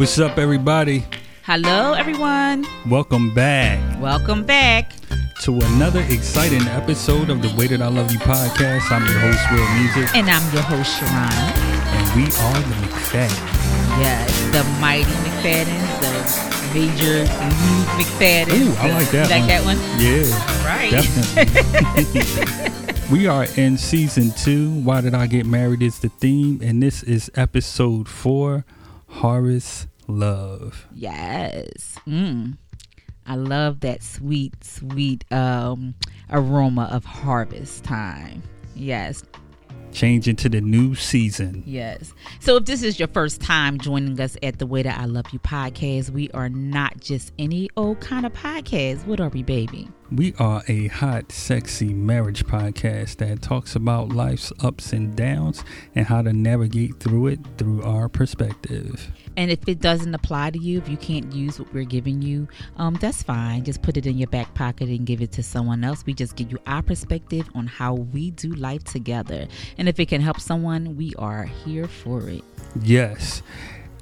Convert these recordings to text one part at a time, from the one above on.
What's up, everybody? Hello, everyone. Welcome back Welcome back. to another exciting episode of the Way That I Love You podcast. I'm your host, Willmusiqk, And I'm your host, Sharon. and we are the McFadden. Yes, the mighty McFadden, the major Lee McFadden. Ooh, I like that like that one? Yeah, Right. definitely. we are in season two. Why Did I Get Married is the theme, and this is episode four Harvest Love. yes. Mm. I love that sweet, sweet um, aroma of harvest time. Yes, Change into the new season. Yes. So if this is your first time joining us at the Way That I Love You podcast, we are not just any old kind of podcast. What are we, baby? We are a hot, sexy marriage podcast that talks about life's ups and downs and how to navigate through it through our perspective. And if it doesn't apply to you, if you can't use what we're giving you, um, that's fine. Just put it in your back pocket and give it to someone else. We just give you our perspective on how we do life together. And if it can help someone, we are here for it. Yes.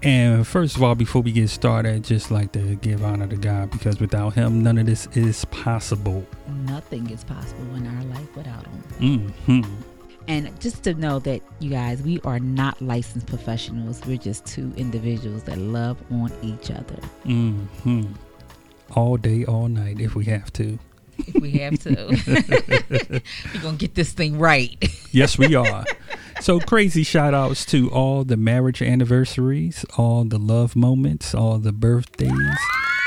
And first of all, before we get started, I'd just like to give honor to God because without Him, none of this is possible. Nothing is possible in our life without Him. hmm And just to know that you guys, we are not licensed professionals. We're just two individuals that love on each other. hmm All day, all night, if we have to. If we have to, we're gonna get this thing right. Yes, we are. so crazy shout outs to all the marriage anniversaries, all the love moments, all the birthdays,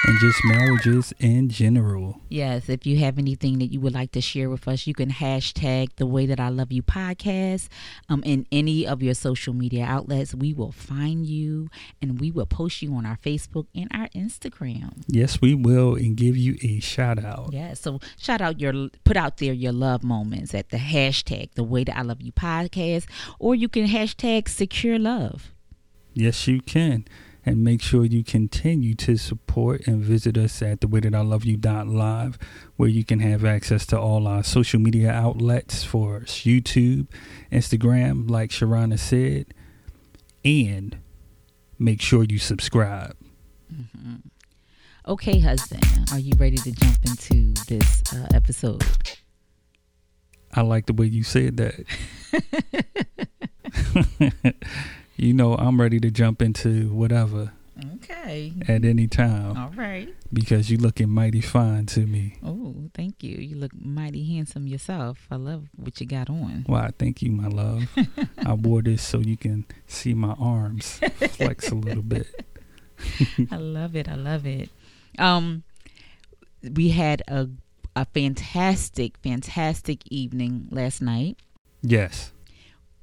and just marriages in general. yes, if you have anything that you would like to share with us, you can hashtag the way that I love you podcast um, in any of your social media outlets. We will find you and we will post you on our Facebook and our Instagram. Yes, we will, and give you a shout out. Yeah, so shout out your put out there your love moments at the hashtag the way that I love you podcast, or you can hashtag secure love. Yes, you can. And make sure you continue to support and visit us at thewaythatIloveyou.live, where you can have access to all our social media outlets for us, YouTube, Instagram, like Sherona said. And make sure you subscribe. Okay, husband, are you ready to jump into this uh, episode? I like the way you said that. you know, I'm ready to jump into whatever Okay, at any time all right. because you looking mighty fine to me. Oh, thank you. You look mighty handsome yourself. I love what you got on. Why, thank you, my love. I wore this so you can see my arms flex a little bit. I love it. I love it. Um, we had a a fantastic, fantastic evening last night. Yes.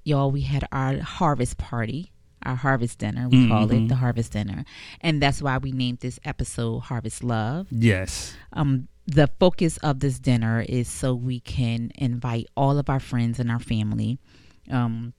Y'all we had our harvest party our harvest dinner we call it the harvest dinner. And that's why we named this episode harvest love. Yes. um the focus of this dinner is so we can invite all of our friends and our family um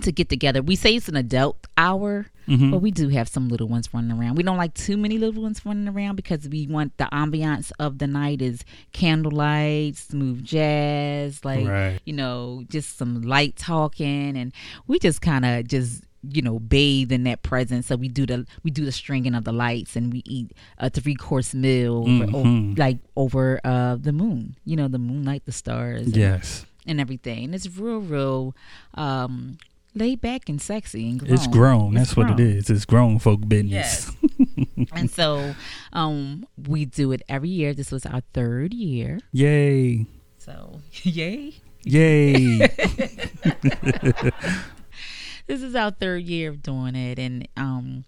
to get together we say it's an adult hour Mhm. but we do have some little ones running around we don't like too many little ones running around because we want the ambiance of the night is candlelight smooth jazz like right. you know, just some light talking, and we just kind of just you know bathe in that presence. So we do the we do the stringing of the lights, and we eat a three course meal over, o- Mhm. like over uh, the moon. You know, the moonlight, the stars, and, Yes. and everything. And it's real, real um, laid back and sexy and grown. It's grown. It's That's what it is. It's grown folk business. Yes. and so um, we do it every year. This was our third year. Yay. So yay. Yay. this is our third year of doing it and um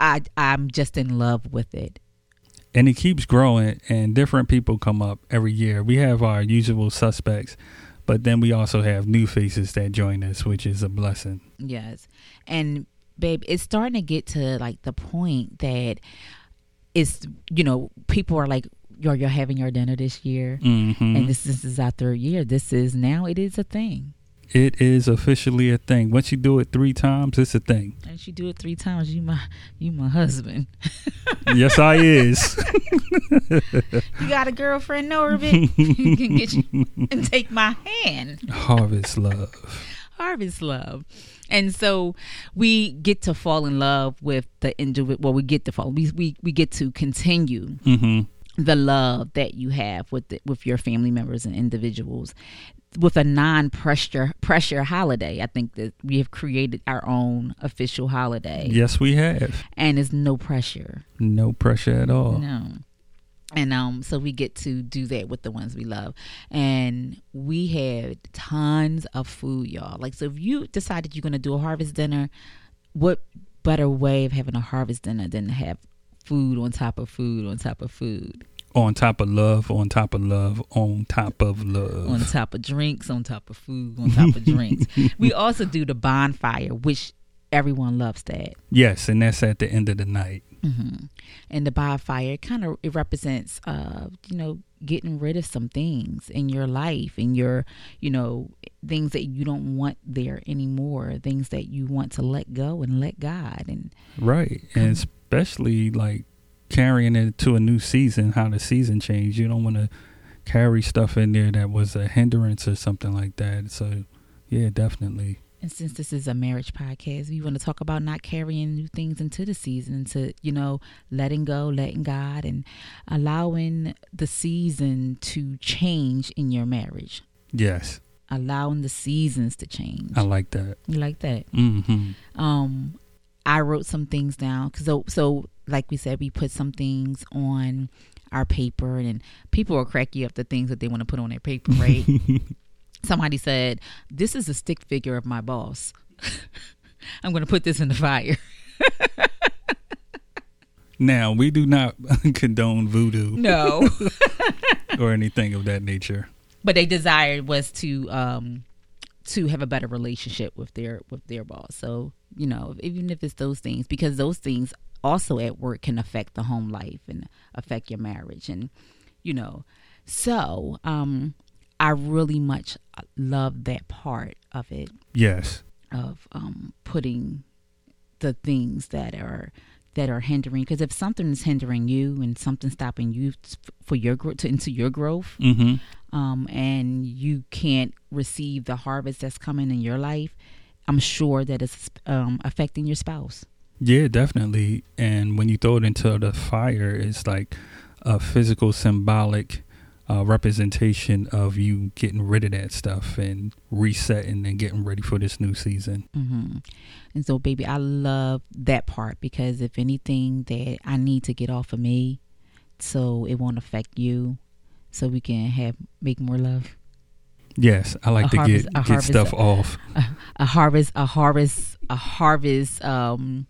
i i'm just in love with it and it keeps growing and different people come up every year. We have our usual suspects, but then we also have new faces that join us, which is a blessing. yes and babe it's starting to get to like the point that it's you know people are like you're, you're having your dinner this year Mm-hmm. and this, this is our third year this is now it is a thing It is officially a thing. Once you do it three times, it's a thing. and you do it three times you my you my husband yes, I is. you got a girlfriend norbit you can get you and take my hand Harvest love. harvest love. And so we get to fall in love with the individual. Well, we get to fall. We we we get to continue. Mm-hmm. The love that you have with the, with your family members and individuals, with a non pressure pressure holiday. I think that we have created our own official holiday. Yes, we have. And it's no pressure. No pressure at all. No. And um, so we get to do that with the ones we love, and we had tons of food, y'all. Like, so if you decided you're gonna do a harvest dinner, what better way of having a harvest dinner than to have food on top of food on top of food? On top of love, on top of love, on top of love. On top of drinks, on top of food, on top of drinks. We also do the bonfire, which everyone loves that. Yes, and that's at the end of the night. Mm-hmm. And the bonfire kind of it represents, uh, you know, getting rid of some things in your life and your, you know, things that you don't want there anymore, things that you want to let go and let God and right, and especially like carrying it to a new season, how the season changed. You don't want to carry stuff in there that was a hindrance or something like that. So, yeah, definitely. And since this is a marriage podcast, we want to talk about not carrying new things into the season, to, you know, letting go, letting God, and allowing the season to change in your marriage. Yes. Allowing the seasons to change. I like that. You like that? Mm-hmm. Um, I wrote some things down because so, so like we said, we put some things on our paper, and people will crack you up the things that they want to put on their paper, right? Somebody said, "This is a stick figure of my boss. I'm going to put this in the fire." now we do not condone voodoo, no, or anything of that nature. But they desired was to um, to have a better relationship with their with their boss. So you know, even if it's those things, because those things also at work can affect the home life and affect your marriage and you know. So um i really much love that part of it. Yes. Of um putting the things that are that are hindering because if something is hindering you and something stopping you for your growth into your growth mm-hmm. um and you can't receive the harvest that's coming in your life i'm sure that it's um affecting your spouse yeah, definitely. And when you throw it into the fire, it's like a physical, symbolic uh, representation of you getting rid of that stuff and resetting and getting ready for this new season. Mm-hmm. And so, baby, I love that part because if anything that I need to get off of me, so it won't affect you, so we can have make more love. Yes, I like a to harvest, get get harvest, stuff off. A, a, harvest, a harvest, a harvest, um,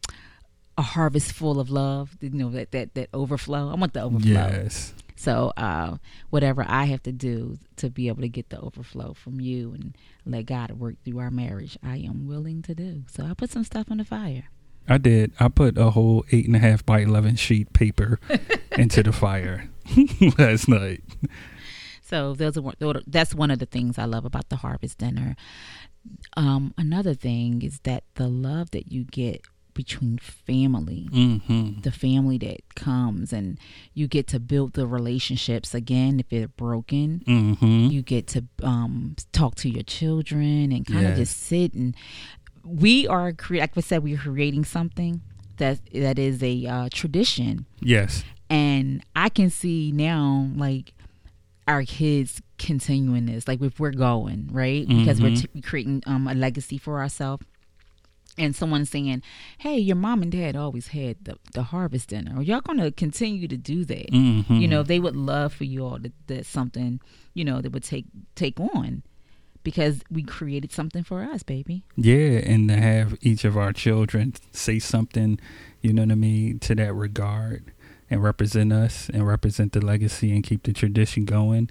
a harvest full of love. You know that that that overflow. I want the overflow. Yes. So uh, whatever I have to do to be able to get the overflow from you and let God work through our marriage, I am willing to do. So I put some stuff on the fire. I did. I put a whole eight and a half by eleven sheet paper into the fire last night. So those are that's one of the things I love about the harvest dinner. Um, another thing is that the love that you get between family, mm-hmm. the family that comes, and you get to build the relationships again if they're broken. Mm-hmm. You get to um, talk to your children and kind yes. of just sit and we are cre- like I said, we're creating something that that is a uh, tradition. Yes, and I can see now like our kids continuing this like if we're going right because mm-hmm. we're t- creating um, a legacy for ourselves and someone saying hey your mom and dad always had the, the harvest dinner are y'all gonna continue to do that mm-hmm. you know they would love for you all to that something you know that would take take on because we created something for us baby yeah and to have each of our children say something you know what i mean to that regard and represent us and represent the legacy and keep the tradition going.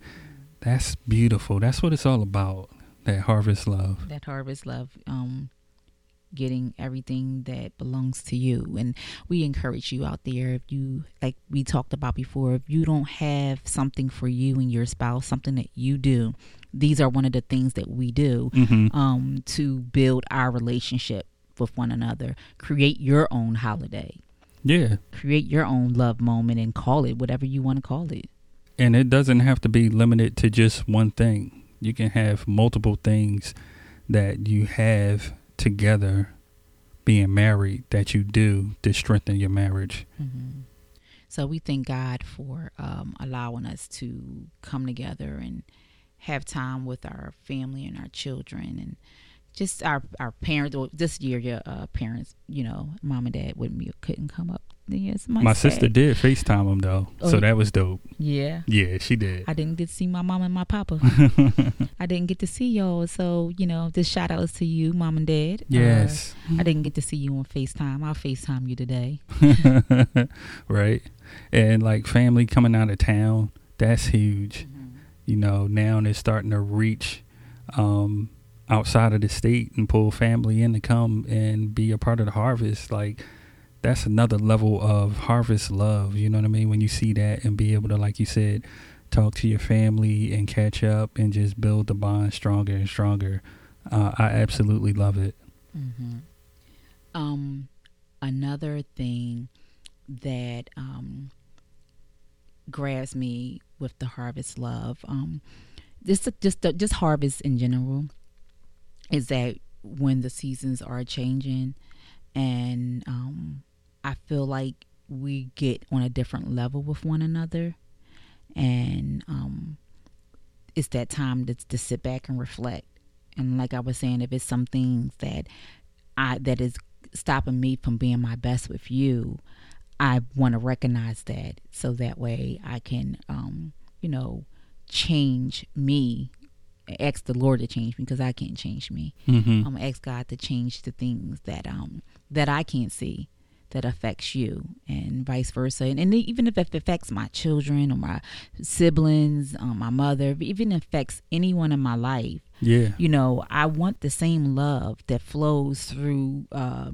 That's beautiful. That's what it's all about. That harvest love. That harvest love. Um, getting everything that belongs to you. And we encourage you out there if you like we talked about before, if you don't have something for you and your spouse, something that you do, these are one of the things that we do mm-hmm. um, to build our relationship with one another. Create your own holiday. Yeah. Create your own love moment and call it whatever you want to call it. And it doesn't have to be limited to just one thing. You can have multiple things that you have together being married that you do to strengthen your marriage. Mm-hmm. So we thank God for um, allowing us to come together and have time with our family and our children and just our our parents. This year, your uh, parents, you know, mom and dad wouldn't be couldn't come up. Yes, my, my sister did Facetime them though, oh, so that was dope. Yeah, yeah, she did. I didn't get to see my mom and my papa. I didn't get to see y'all, so you know, just shout outs to you, mom and dad. Uh, yes, uh, I didn't get to see you on Facetime. I'll Facetime you today. right, and like family coming out of town, that's huge. Mm-hmm. You know, now they're starting to reach. Um, outside of the state and pull family in to come and be a part of the harvest like that's another level of harvest love you know what i mean? When you see that and be able to like you said talk to your family and catch up and just build the bond stronger and stronger. Uh, i absolutely love it. Mm-hmm. um another thing that um grabs me with the harvest love um just just just harvest in general is that when the seasons are changing and um, I feel like we get on a different level with one another. And um, it's that time to, to sit back and reflect. And like I was saying if it's some things that I that is stopping me from being my best with you I want to recognize that. So that way I can um, you know change me. Ask the Lord to change me because I can't change me. Mm-hmm. I'm ask God to change the things that um that I can't see that affects you and vice versa and, and even if it affects my children or my siblings um, my mother even affects anyone in my life yeah you know i want the same love that flows through uh,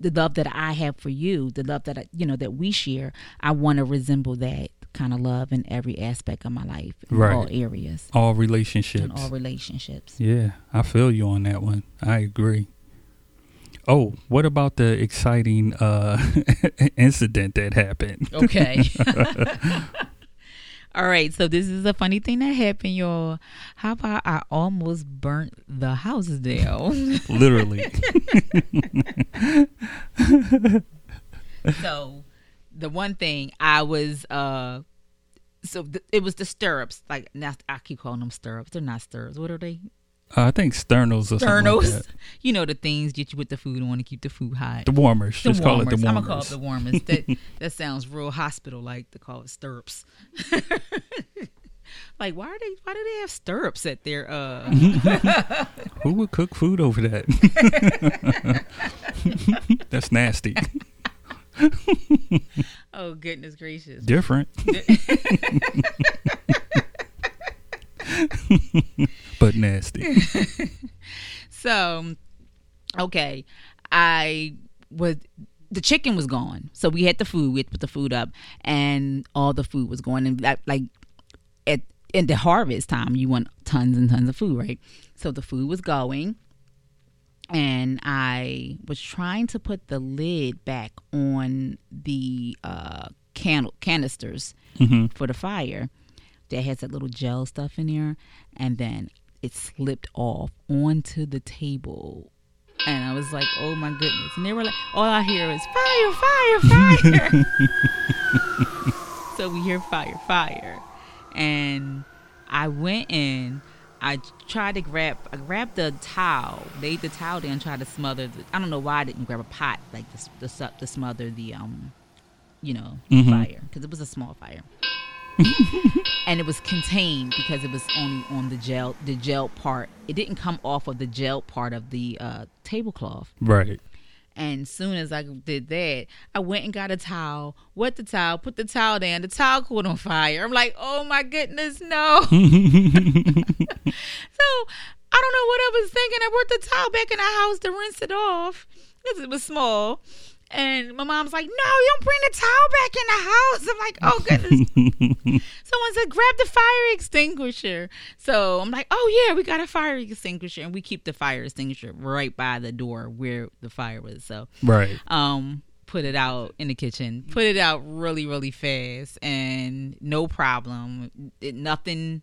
the love that i have for you the love that I, you know that we share i want to resemble that kind of love in every aspect of my life, in right. all areas, all relationships, in all relationships. Yeah, I feel you on that one. I agree. Oh, what about the exciting uh, incident that happened? Okay. All right, so this is a funny thing that happened, y'all. How about I almost burnt the house down? Literally. so the one thing I was uh so th- it was the stirrups. Like now I keep calling them stirrups. They're not stirrups. What are they? Uh, I think sternos or sternals. Like you know the things get you with the food and want to keep the food hot. The warmers. The Just warmers. call it the warmers. I'm gonna call it the warmers. that that sounds real hospital like to call it stirrups. like why are they? Why do they have stirrups at their? uh Who would cook food over that? That's nasty. oh goodness gracious! Different, but nasty. so, okay, I was the chicken was gone, so we had the food. We had to put the food up, and all the food was going. And like at in the harvest time, you want tons and tons of food, right? So the food was going and I was trying to put the lid back on the uh, can- canisters mm-hmm. for the fire that has that little gel stuff in there, and then it slipped off onto the table. And I was like, "Oh my goodness!" And they were like, "All I hear is fire, fire, fire." so we hear fire, fire, and I went in I tried to grab, I grabbed the towel, laid the towel down, tried to smother. The, I don't know why I didn't grab a pot like this to, to smother the, um, you know, mm-hmm. fire because it was a small fire, and it was contained because it was only on the gel, the gel part. It didn't come off of the gel part of the uh, tablecloth. Right. And soon as I did that, I went and got a towel, wet the towel, put the towel down. The towel caught on fire. I'm like, oh my goodness, no. so I don't know what I was thinking. I brought the towel back in the house to rinse it off because it was small. And my mom's like, no, you don't bring the towel back in the house. I'm like, oh goodness. Someone said, grab the fire extinguisher. So I'm like, oh yeah, we got a fire extinguisher. And we keep the fire extinguisher right by the door where the fire was. So, right. Um, put it out in the kitchen, put it out really, really fast and no problem. It, nothing,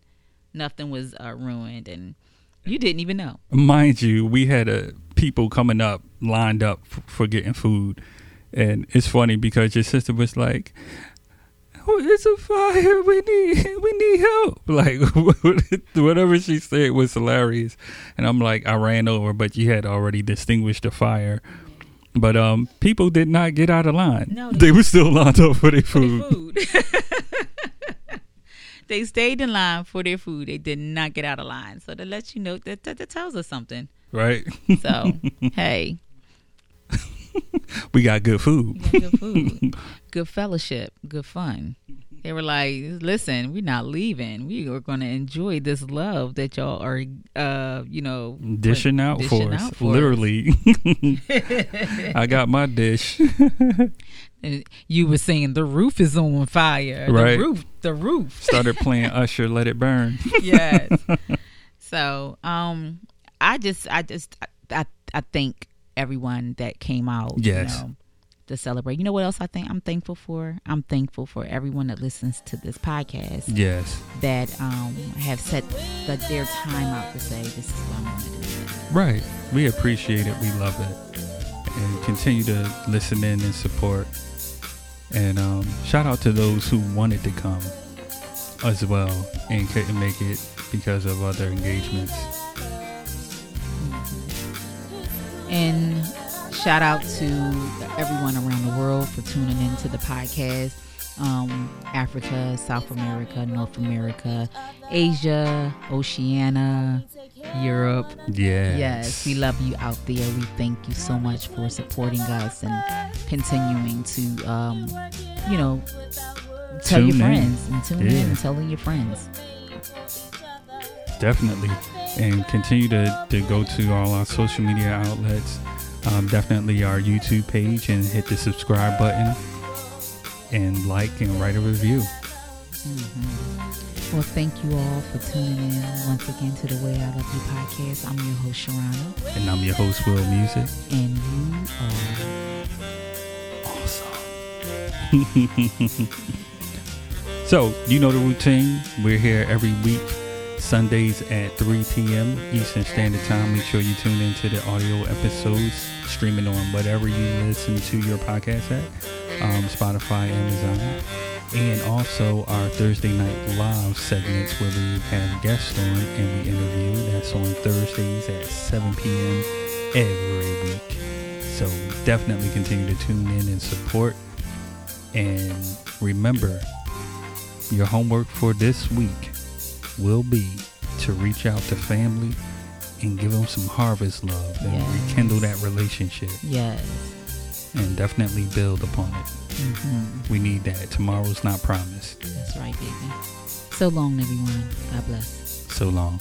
nothing was uh, ruined. And, You didn't even know. Mind you, we had a people coming up lined up f- for getting food, and it's funny because your sister was like, oh, "It's a fire. We need we need help." Like whatever she said was hilarious, and I'm like, I ran over, but you had already distinguished the fire. But um, people did not get out of line. No, they, they- were still lined up for their food. food. they stayed in line for their food. They did not get out of line. So that lets you know that that, that tells us something. Right? So hey, we got good food. good food, good fellowship, good fun. They were like, "Listen, we're not leaving. We are going to enjoy this love that y'all are, uh, you know, Dishing out dishing for us, out for us. literally. I got my dish. You were saying the roof is on fire. Right. The roof, the roof. Started playing Usher, Let It Burn. yes. so, um, I just, I just, I, I thank everyone that came out. Yes. You know, to celebrate. You know what else I think I'm thankful for? I'm thankful for everyone that listens to this podcast Yes. that um have set the, their time out to say this is what I'm going to do. Right. We appreciate it. We love it. And continue to listen in and support. And um, shout out to those who wanted to come as well and couldn't make it because of other engagements. And shout out to everyone around the world for tuning into the podcast. Um, Africa, South America, North America, Asia, Oceania, Europe. Yes. Yes, we love you out there. We thank you so much for supporting us and continuing to, um, you know, tell Tune your in. friends and tune Yeah. in and telling your friends. Definitely. And continue to, to go to all our social media outlets. Um, definitely our YouTube page and hit the subscribe button and like and write a review. Well, thank you all for tuning in once again to the Way I Love You podcast. I'm your host, Sherona, And I'm your host, Willmusiqk. and you are. Awesome. so, you know the routine. We're here every week, Sundays at 3 p.m. Eastern Standard Time. Make sure you tune into the audio episodes, streaming on whatever you listen to your podcast at um, Spotify, Amazon. And also our Thursday night live segments where we have guests on and we interview. That's on Thursdays at 7 p.m. every week. So definitely continue to tune in and support. And remember, your homework for this week will be to reach out to family and give them some harvest love and Yes. rekindle that relationship Yes. and definitely build upon it. hmm We need that. Tomorrow's not promised. That's right, baby. So long, everyone. God bless. So long.